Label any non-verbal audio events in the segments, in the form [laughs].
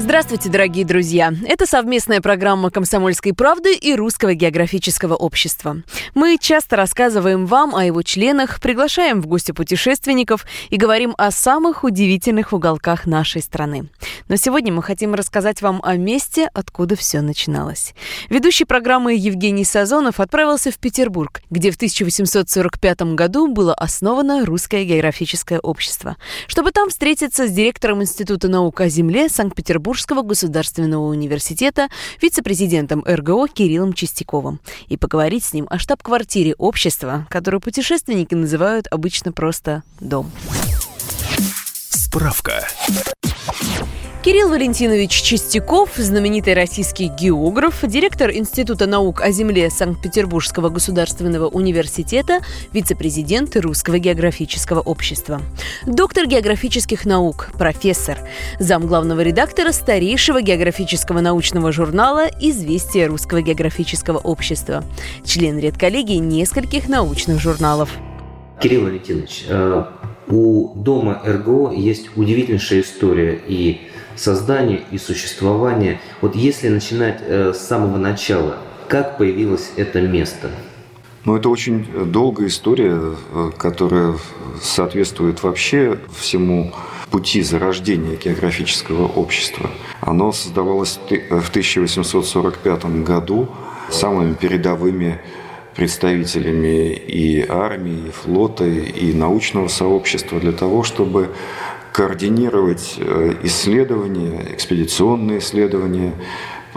Здравствуйте, дорогие друзья! Это совместная программа «Комсомольской правды» и Русского географического общества. Мы часто рассказываем вам о его членах, приглашаем в гости путешественников и говорим о самых удивительных уголках нашей страны. Но сегодня мы хотим рассказать вам о месте, откуда все начиналось. Ведущий программы Евгений Сазонов отправился в Петербург, где в 1845 году было основано Русское географическое общество, чтобы там встретиться с директором Института наук о земле Санкт-Петербурга Петербургского государственного университета вице-президентом РГО Кириллом Чистяковым и поговорить с ним о штаб-квартире общества, которую путешественники называют обычно просто «дом». Справка. Кирилл Валентинович Чистяков, знаменитый российский географ, директор Института наук о земле Санкт-Петербургского государственного университета, вице-президент Русского географического общества. Доктор географических наук, профессор, зам главного редактора старейшего географического научного журнала «Известия Русского географического общества», член редколлегии нескольких научных журналов. Кирилл Валентинович, э, у дома РГО есть удивительнейшая история и создания и существования. Вот если начинать э, с самого начала, как появилось это место? Ну, это очень долгая история, э, которая соответствует вообще всему пути зарождения географического общества. Оно создавалось в 1845 году самыми передовыми представителями и армии, и флота, и научного сообщества для того, чтобы координировать э, исследования, экспедиционные исследования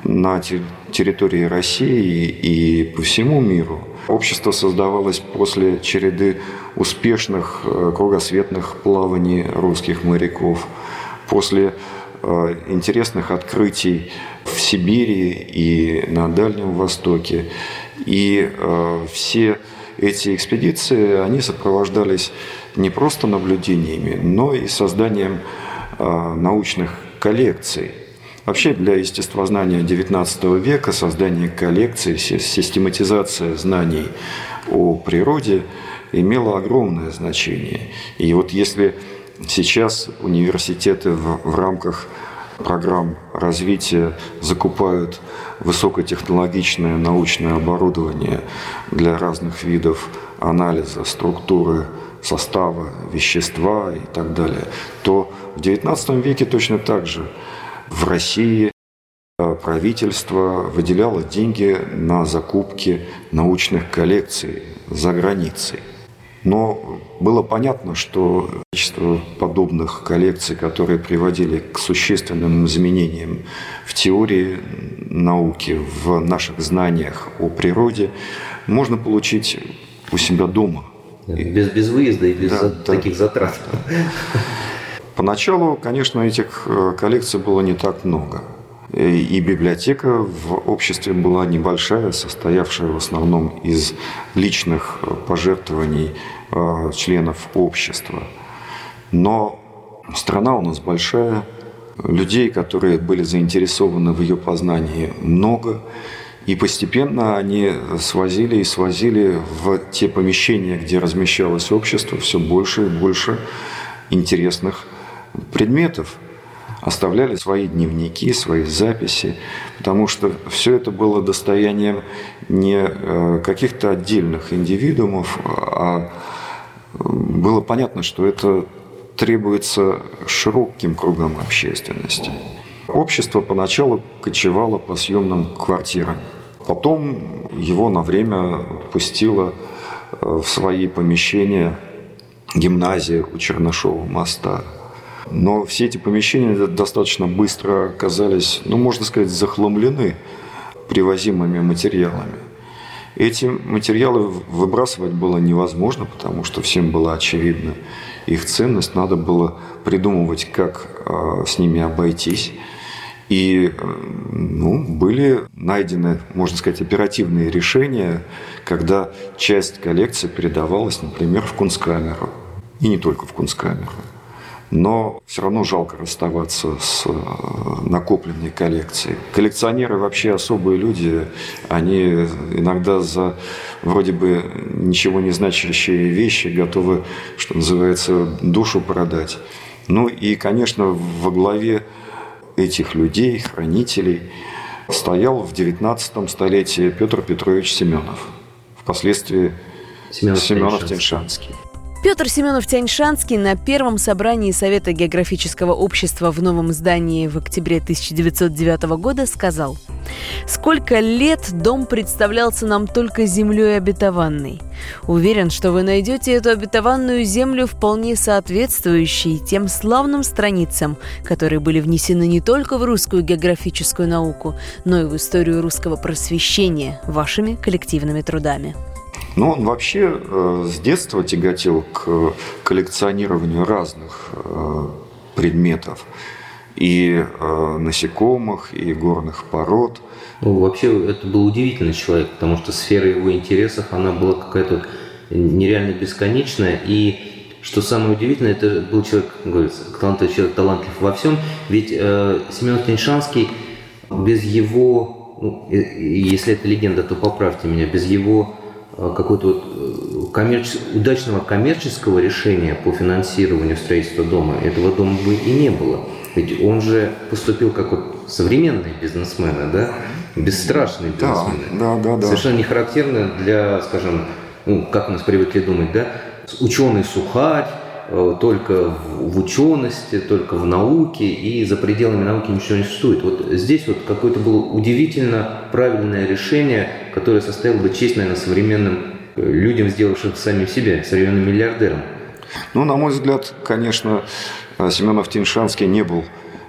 на территории России и по всему миру. Общество создавалось после череды успешных э, кругосветных плаваний русских моряков, после э, интересных открытий в Сибири и на Дальнем Востоке. И все эти экспедиции, они сопровождались не просто наблюдениями, но и созданием а, научных коллекций. Вообще для естествознания XIX века создание коллекций, систематизация знаний о природе имело огромное значение. И вот если сейчас университеты в, в рамках программ развития закупают высокотехнологичное научное оборудование для разных видов анализа структуры состава вещества и так далее, то в XIX веке точно так же в России правительство выделяло деньги на закупки научных коллекций за границей. Но было понятно, что количество подобных коллекций, которые приводили к существенным изменениям в теории науки, в наших знаниях о природе, можно получить у себя дома – без, без выезда и без да, за, да. таких затрат. Поначалу, конечно, этих э, коллекций было не так много. И библиотека в обществе была небольшая, состоявшая в основном из личных пожертвований э, членов общества. Но страна у нас большая, людей, которые были заинтересованы в ее познании, много. И постепенно они свозили и свозили в те помещения, где размещалось общество, все больше и больше интересных предметов. Оставляли свои дневники, свои записи, потому что все это было достоянием не э, каких-то отдельных индивидуумов, а было понятно, что это требуется широким кругом общественности. Общество поначалу кочевало по съемным квартирам. Потом его на время пустило э, в свои помещения гимназия у Чернышова моста. Но все эти помещения достаточно быстро оказались, ну, можно сказать, захламлены привозимыми материалами. Эти материалы выбрасывать было невозможно, потому что всем было очевидно их ценность. Надо было придумывать, как э, с ними обойтись. И ну, были найдены, можно сказать, оперативные решения, когда часть коллекции передавалась, например, в Кунсткамеру. И не только в Кунсткамеру. Но все равно жалко расставаться с э, накопленной коллекцией. Коллекционеры вообще особые люди, они иногда за вроде бы ничего не значащие вещи готовы, что называется, душу продать. Ну и, конечно, во главе этих людей, хранителей, стоял в 19 столетии Петр Петрович Семенов, впоследствии Семенов-Теньшанский. Петр Семенов Тяньшанский на первом собрании Совета географического общества в новом здании в октябре 1909 года сказал «Сколько лет дом представлялся нам только землей обетованной. Уверен, что вы найдете эту обетованную землю вполне соответствующей тем славным страницам, которые были внесены не только в русскую географическую науку, но и в историю русского просвещения вашими коллективными трудами». Но он вообще э, с детства тяготел к коллекционированию разных э, предметов. И э, насекомых, и горных пород. Ну, вообще, это был удивительный человек, потому что сфера его интересов, она была какая-то нереально бесконечная. И что самое удивительное, это был человек, говорится, талантливый человек, талантлив во всем. Ведь э, Семен Теньшанский без его, ну, если это легенда, то поправьте меня, без его какого-то вот э, коммерчес... удачного коммерческого решения по финансированию строительства дома, этого дома бы и не было. Ведь он же поступил как вот современные бизнесмены, да, бесстрашные бизнесмены. Да, да, да, да. Совершенно не характерно для, скажем, ну, как мы привыкли думать, да, ученый сухарь, Э, только в учености, только в науке, и за пределами науки ничего не существует. Вот здесь вот какое-то было удивительно правильное решение, которое составило бы честь, наверное, современным э, людям, сделавшим сами себя, современным миллиардерам. Ну, на мой взгляд, конечно, э, Семенов Тиншанский не был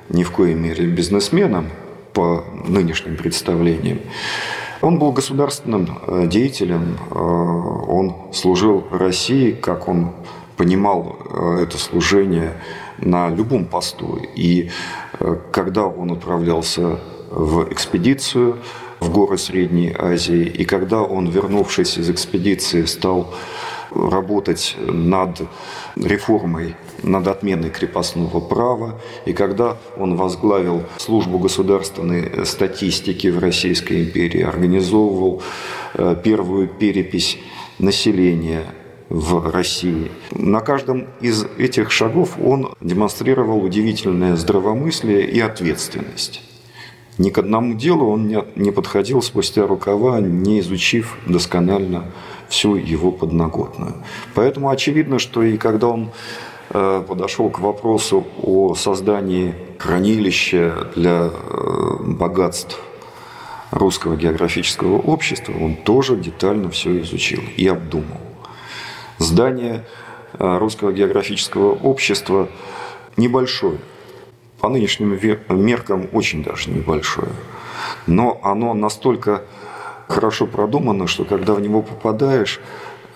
ни в коей мере бизнесменом по нынешним представлениям. Он был государственным деятелем, он служил России, как он понимал э, это служение на любом посту. И э, когда он отправлялся в экспедицию в горы Средней Азии, и когда он, вернувшись из экспедиции, стал работать над реформой, над отменой крепостного права, и когда он возглавил службу государственной статистики в Российской империи, организовывал э, первую перепись населения в России. На каждом из этих шагов он демонстрировал удивительное здравомыслие и ответственность. Ни к одному делу он не подходил спустя рукава, не изучив досконально всю его подноготную. Поэтому очевидно, что и когда он э, подошел к вопросу о создании хранилища для э, богатств русского географического общества, он тоже детально все изучил и обдумал. Здание э, Русского географического общества небольшое. По нынешним меркам очень даже небольшое. Но оно настолько хорошо продумано, что когда в него попадаешь,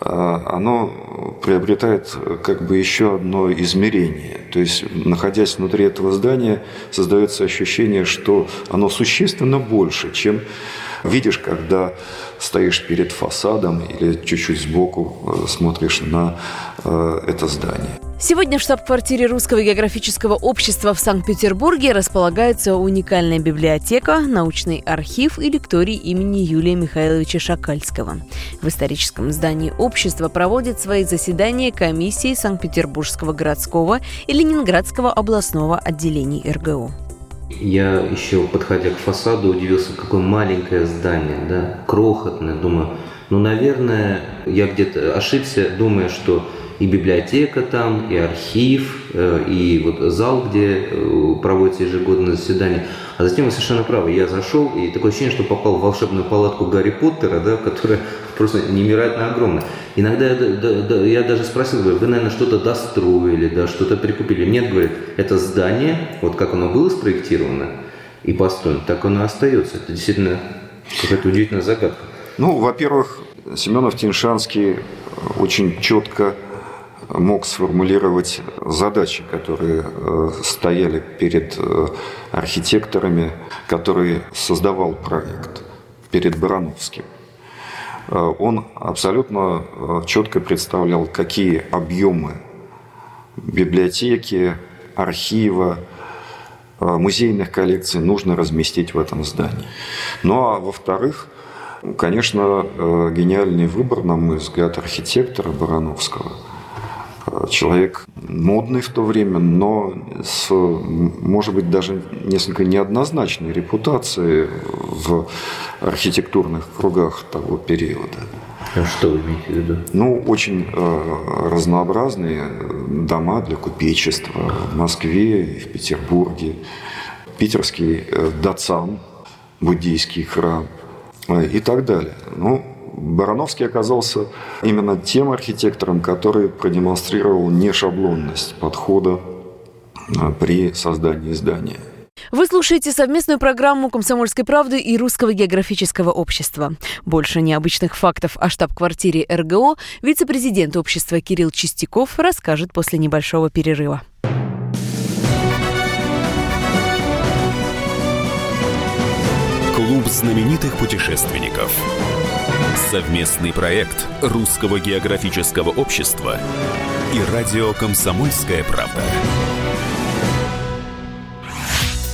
э, оно приобретает как бы еще одно измерение. То есть, находясь внутри этого здания, создается ощущение, что оно существенно больше, чем видишь, когда стоишь перед фасадом или чуть-чуть сбоку э, смотришь на э, это здание. Сегодня в штаб-квартире Русского географического общества в Санкт-Петербурге располагается уникальная библиотека, научный архив и лекторий имени Юлия Михайловича Шакальского. В историческом здании общества проводят свои заседания комиссии Санкт-Петербургского городского и Ленинградского областного отделений РГО. Я еще, подходя к фасаду, удивился, какое маленькое здание, да, крохотное. Думаю, ну, наверное, я где-то ошибся, думая, что и библиотека там, и архив, э, и вот зал, где э, проводится ежегодное заседание. А затем вы совершенно правы, я зашел, и такое ощущение, что попал в волшебную палатку Гарри Поттера, да, [laughs] которая просто невероятно огромная. Иногда я, да, да, я даже спросил, говорю, вы, наверное, что-то достроили, да, что-то прикупили. Нет, говорит, это здание, вот как оно было спроектировано и построено, так оно и остается. Это действительно какая-то удивительная загадка. Ну, во-первых, Семенов Тиншанский очень четко мог сформулировать задачи, которые э, стояли перед э, архитекторами, который создавал проект, перед Барановским. Э, он абсолютно четко представлял, какие объемы библиотеки, архива, музейных коллекций нужно разместить в этом здании. Ну а во-вторых, конечно, гениальный выбор, на мой взгляд, архитектора Барановского – человек модный в то время, но с, может быть, даже несколько неоднозначной репутацией в архитектурных кругах того периода. А что вы имеете в виду? Ну, очень э, разнообразные дома для купечества в Москве и в Петербурге. Питерский э, Дацан, буддийский храм э, и так далее. Ну, Барановский оказался именно тем архитектором, который продемонстрировал нешаблонность подхода а, при создании здания. Вы слушаете совместную программу «Комсомольской правды» и Русского географического общества. Больше необычных фактов о штаб-квартире РГО вице-президент общества Кирилл Чистяков расскажет после небольшого перерыва. Клуб знаменитых путешественников – Совместный проект Русского географического общества и радио «Комсомольская правда».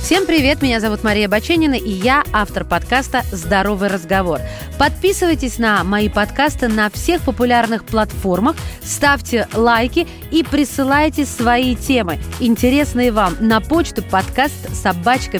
Всем привет, меня зовут Мария Баченина, и я автор подкаста «Здоровый разговор». Подписывайтесь на мои подкасты на всех популярных платформах, ставьте лайки и присылайте свои темы, интересные вам, на почту подкаст собачка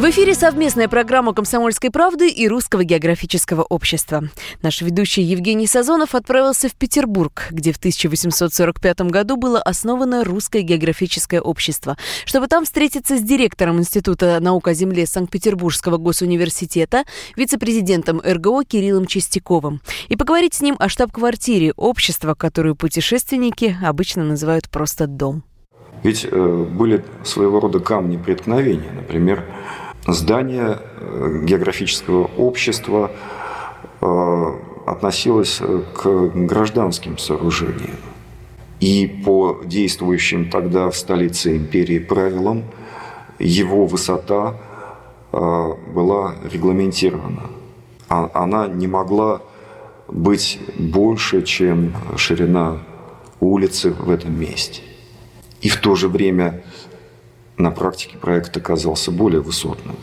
В эфире совместная программа «Комсомольской правды» и Русского географического общества. Наш ведущий Евгений Сазонов отправился в Петербург, где в 1845 году было основано Русское географическое общество, чтобы там встретиться с директором Института наук о земле Санкт-Петербургского госуниверситета, вице-президентом РГО Кириллом Чистяковым, и поговорить с ним о штаб-квартире общества, которую путешественники обычно называют просто «дом». Ведь э, были своего рода камни преткновения. Например, здание э, географического общества э, относилось э, к гражданским сооружениям. И по действующим тогда в столице империи правилам его высота была регламентирована. А, она не могла быть больше, чем ширина улицы в этом месте. И в то же время на практике проект оказался более высотным.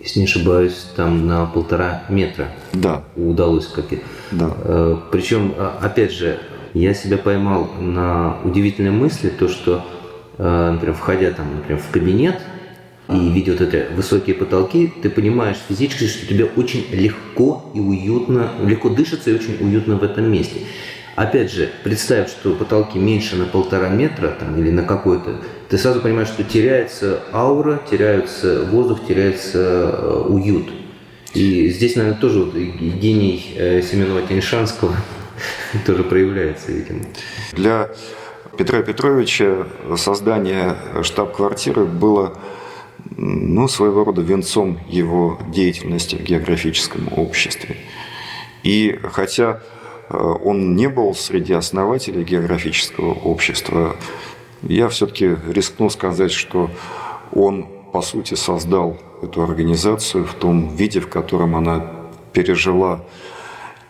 Если не ошибаюсь, там на полтора метра да. удалось как да. Э, Причем, а, опять же, я себя поймал на удивительной мысли, то, что, э, например, входя там, например, в кабинет и видя вот эти высокие потолки, ты понимаешь физически, что тебе очень легко и уютно, легко дышится и очень уютно в этом месте. Опять же, представь, что потолки меньше на полтора метра там, или на какой-то, ты сразу понимаешь, что теряется аура, теряется воздух, теряется э, уют. И здесь, наверное, тоже вот гений э, Семенова Теньшанского [laughs] тоже проявляется, видимо. Для Петра Петровича создание штаб-квартиры было ну, своего рода венцом его деятельности в географическом обществе. И хотя он не был среди основателей географического общества. Я все-таки рискну сказать, что он, по сути, создал эту организацию в том виде, в котором она пережила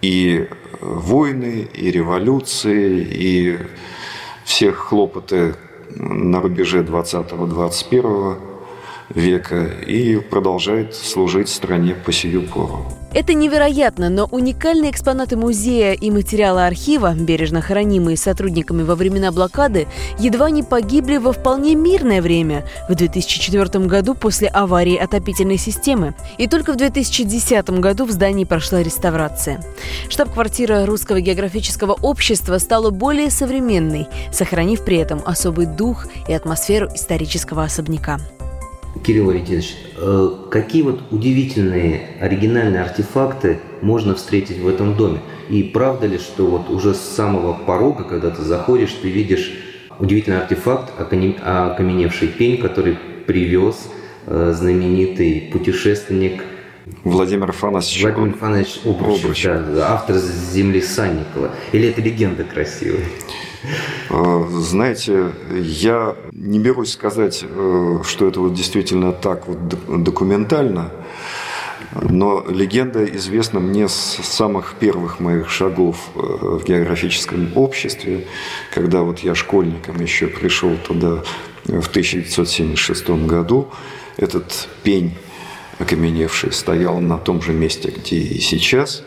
и войны, и революции, и всех хлопоты на рубеже 20-21 века и продолжает служить стране по сию пору. Это невероятно, но уникальные экспонаты музея и материалы архива, бережно хранимые сотрудниками во времена блокады, едва не погибли во вполне мирное время, в 2004 году после аварии отопительной системы. И только в 2010 году в здании прошла реставрация. Штаб-квартира Русского географического общества стала более современной, сохранив при этом особый дух и атмосферу исторического особняка. Кирилл Валентинович, э, какие вот удивительные, оригинальные артефакты можно встретить в этом доме? И правда ли, что вот уже с самого порога, когда ты заходишь, ты видишь удивительный артефакт, окаменевший пень, который привез э, знаменитый путешественник Владимир Афанасьевич Владимир Афанасьевич Обручев, да, автор «Земли Санникова». Или это легенда красивая? Э, знаете, я не берусь сказать, э, что это вот действительно так вот документально, но легенда известна мне с самых первых моих шагов э, в географическом обществе, когда вот я школьником еще пришел туда в 1976 году. Этот пень окаменевший стоял на том же месте, где и сейчас.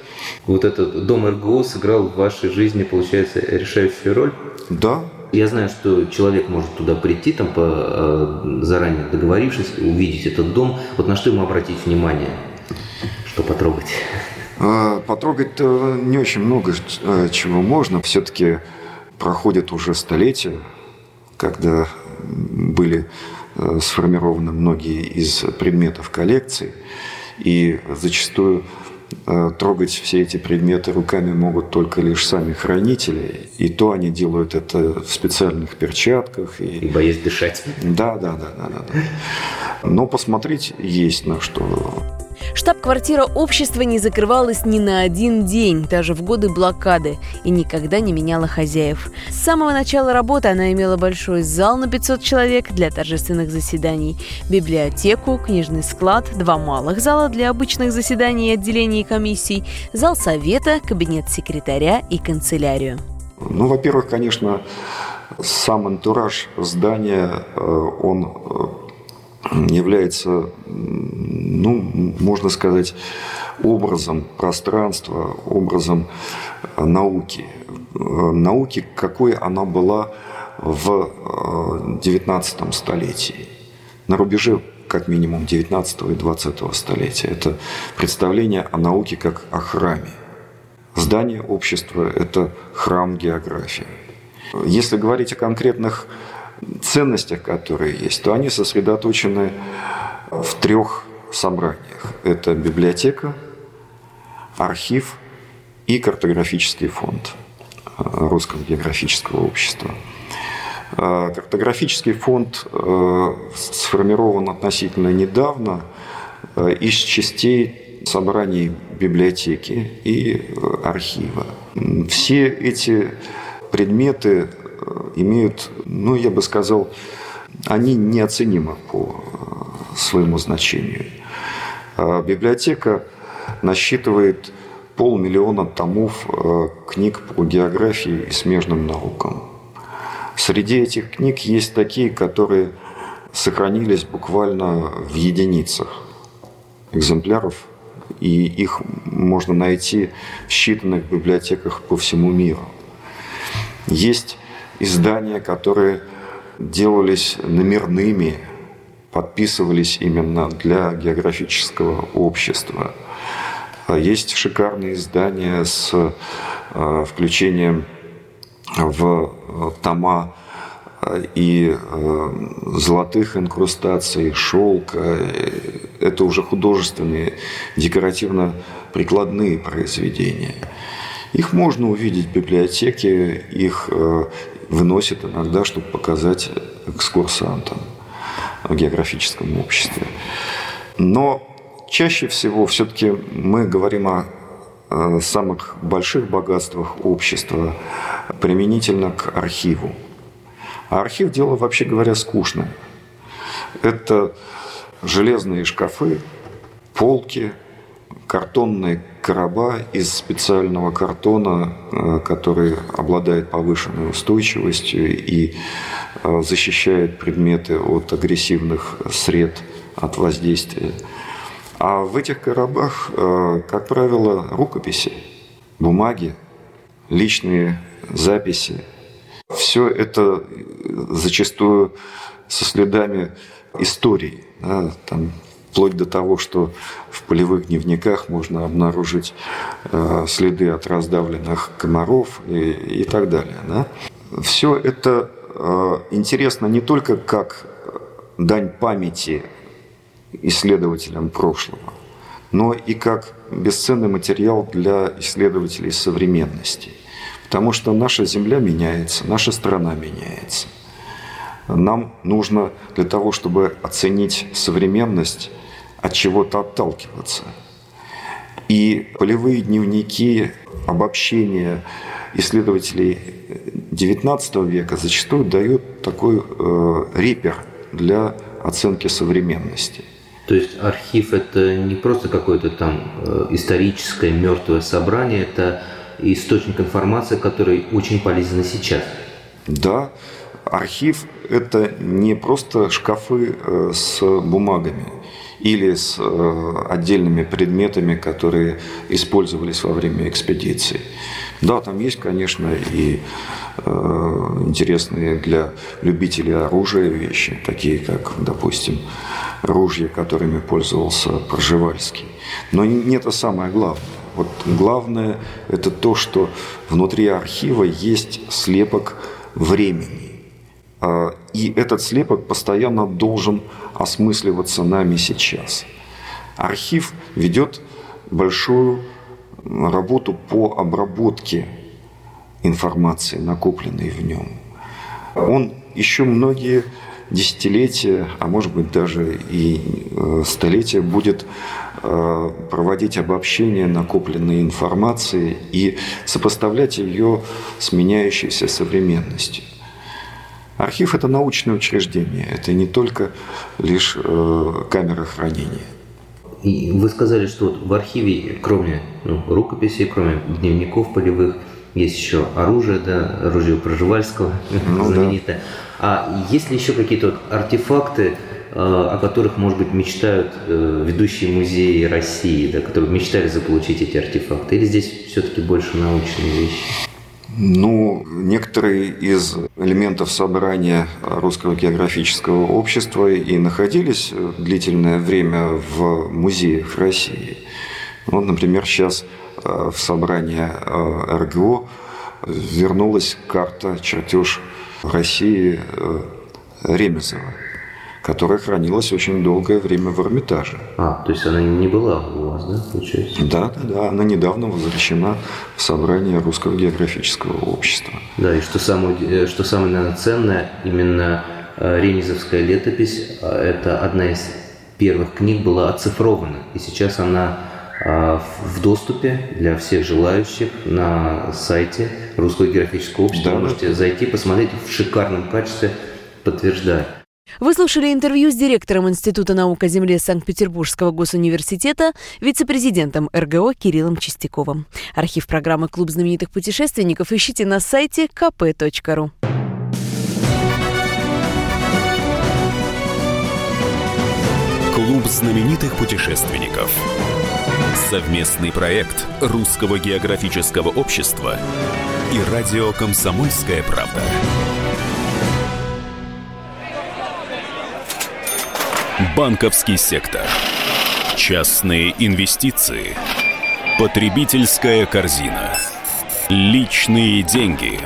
Вот этот дом РГО сыграл в вашей жизни, получается, решающую роль? Да. Я знаю, что человек может туда прийти, там, по, э, заранее договорившись, увидеть этот дом. Вот на что ему обратить внимание, что потрогать? А, потрогать-то не очень много э, чего можно. Все-таки проходит уже столетия, когда были сформированы многие из предметов коллекции. И зачастую Э, трогать все эти предметы руками могут только лишь сами хранители. И то они делают это в специальных перчатках. И, и боясь дышать. Да, да, да, да, да. Но посмотреть есть на что. Штаб-квартира общества не закрывалась ни на один день, даже в годы блокады, и никогда не меняла хозяев. С самого начала работы она имела большой зал на 500 человек для торжественных заседаний, библиотеку, книжный склад, два малых зала для обычных заседаний и отделений комиссий, зал совета, кабинет секретаря и канцелярию. Ну, во-первых, конечно, сам антураж здания, э, он э, является, ну, можно сказать, образом пространства, образом науки. Науки, какой она была в XIX столетии. На рубеже как минимум 19 и 20 столетия. Это представление о науке как о храме. Здание общества – это храм географии. Если говорить о конкретных ценностях, которые есть, то они сосредоточены в трех собраниях. Это библиотека, архив и картографический фонд э, Русского географического общества. Э, картографический фонд э, сформирован относительно недавно из частей собраний библиотеки и архива. Все эти предметы имеют, ну, я бы сказал, они неоценимы по э, своему значению. А библиотека насчитывает полмиллиона томов э, книг по географии и смежным наукам. Среди этих книг есть такие, которые сохранились буквально в единицах экземпляров, и их можно найти в считанных библиотеках по всему миру. Есть издания, которые делались номерными, подписывались именно для географического общества. А есть шикарные издания с э, включением в э, тома э, и золотых инкрустаций, шелка. Это уже художественные, декоративно-прикладные произведения. Их можно увидеть в библиотеке, их выносит иногда, чтобы показать экскурсантам в географическом обществе. Но чаще всего все-таки мы говорим о самых больших богатствах общества применительно к архиву. А архив – дело, вообще говоря, скучное. Это железные шкафы, полки, картонные короба из специального картона, э, который обладает повышенной устойчивостью и э, защищает предметы от агрессивных сред, от воздействия. А в этих коробах, э, как правило, рукописи, бумаги, личные записи. Все это зачастую со следами истории. Да, там вплоть до того, что в полевых дневниках можно обнаружить э, следы от раздавленных комаров и, и так далее. Да? Все это э, интересно не только как дань памяти исследователям прошлого, но и как бесценный материал для исследователей современности. Потому что наша Земля меняется, наша страна меняется. Нам нужно для того, чтобы оценить современность, от чего-то отталкиваться. И полевые дневники, обобщения исследователей XIX века зачастую дают такой э, репер для оценки современности. То есть архив это не просто какое-то там э, историческое мертвое собрание, это источник информации, который очень полезен сейчас. Да, архив – это не просто шкафы э, с бумагами или с э, отдельными предметами, которые использовались во время экспедиции. Да, там есть, конечно, и э, интересные для любителей оружия вещи, такие как, допустим, ружья, которыми пользовался Проживальский. Но не это самое главное. Вот главное – это то, что внутри архива есть слепок времени. А, и этот слепок постоянно должен осмысливаться нами сейчас. Архив ведет большую работу по обработке информации, накопленной в нем. Он еще многие десятилетия, а может быть даже и э, столетия будет э, проводить обобщение накопленной информации и сопоставлять ее с меняющейся современностью. Архив – это научное учреждение, это не только лишь э, камера хранения. И вы сказали, что вот в архиве, кроме ну, рукописей, кроме дневников полевых, есть еще оружие, да, оружие Проживальского, ну, [laughs] знаменитое. Да. А есть ли еще какие-то вот артефакты, э, о которых, может быть, мечтают э, ведущие музеи России, да, которые мечтали заполучить эти артефакты? Или здесь все-таки больше научные вещи? Ну, некоторые из элементов собрания Русского географического общества и находились длительное время в музеях России. Вот, например, сейчас э, в собрании э, РГО вернулась карта, чертеж России э, Ремезова которая хранилась очень долгое время в Эрмитаже. А, то есть она не была у вас, да, получается? Да, да, да. Она недавно возвращена в собрание Русского географического общества. Да, и что самое, э, что самое наверное, ценное, именно э, Ремезовская летопись, э, это одна из первых книг была оцифрована. И сейчас она в доступе для всех желающих на сайте Русского географического общества. Да, Вы можете да. зайти, посмотреть в шикарном качестве, подтверждаю. Вы слушали интервью с директором Института наук о земле Санкт-Петербургского госуниверситета, вице-президентом РГО Кириллом Чистяковым. Архив программы «Клуб знаменитых путешественников» ищите на сайте kp.ru. Клуб знаменитых путешественников. Совместный проект Русского географического общества и радио «Комсомольская правда». Банковский сектор. Частные инвестиции. Потребительская корзина. Личные деньги.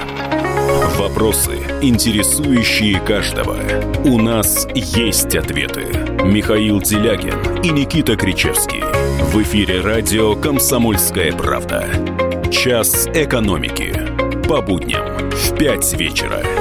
Вопросы, интересующие каждого. У нас есть ответы. Михаил Делягин и Никита Кричевский. В эфире радио «Комсомольская правда». Час экономики. По будням в 5 вечера.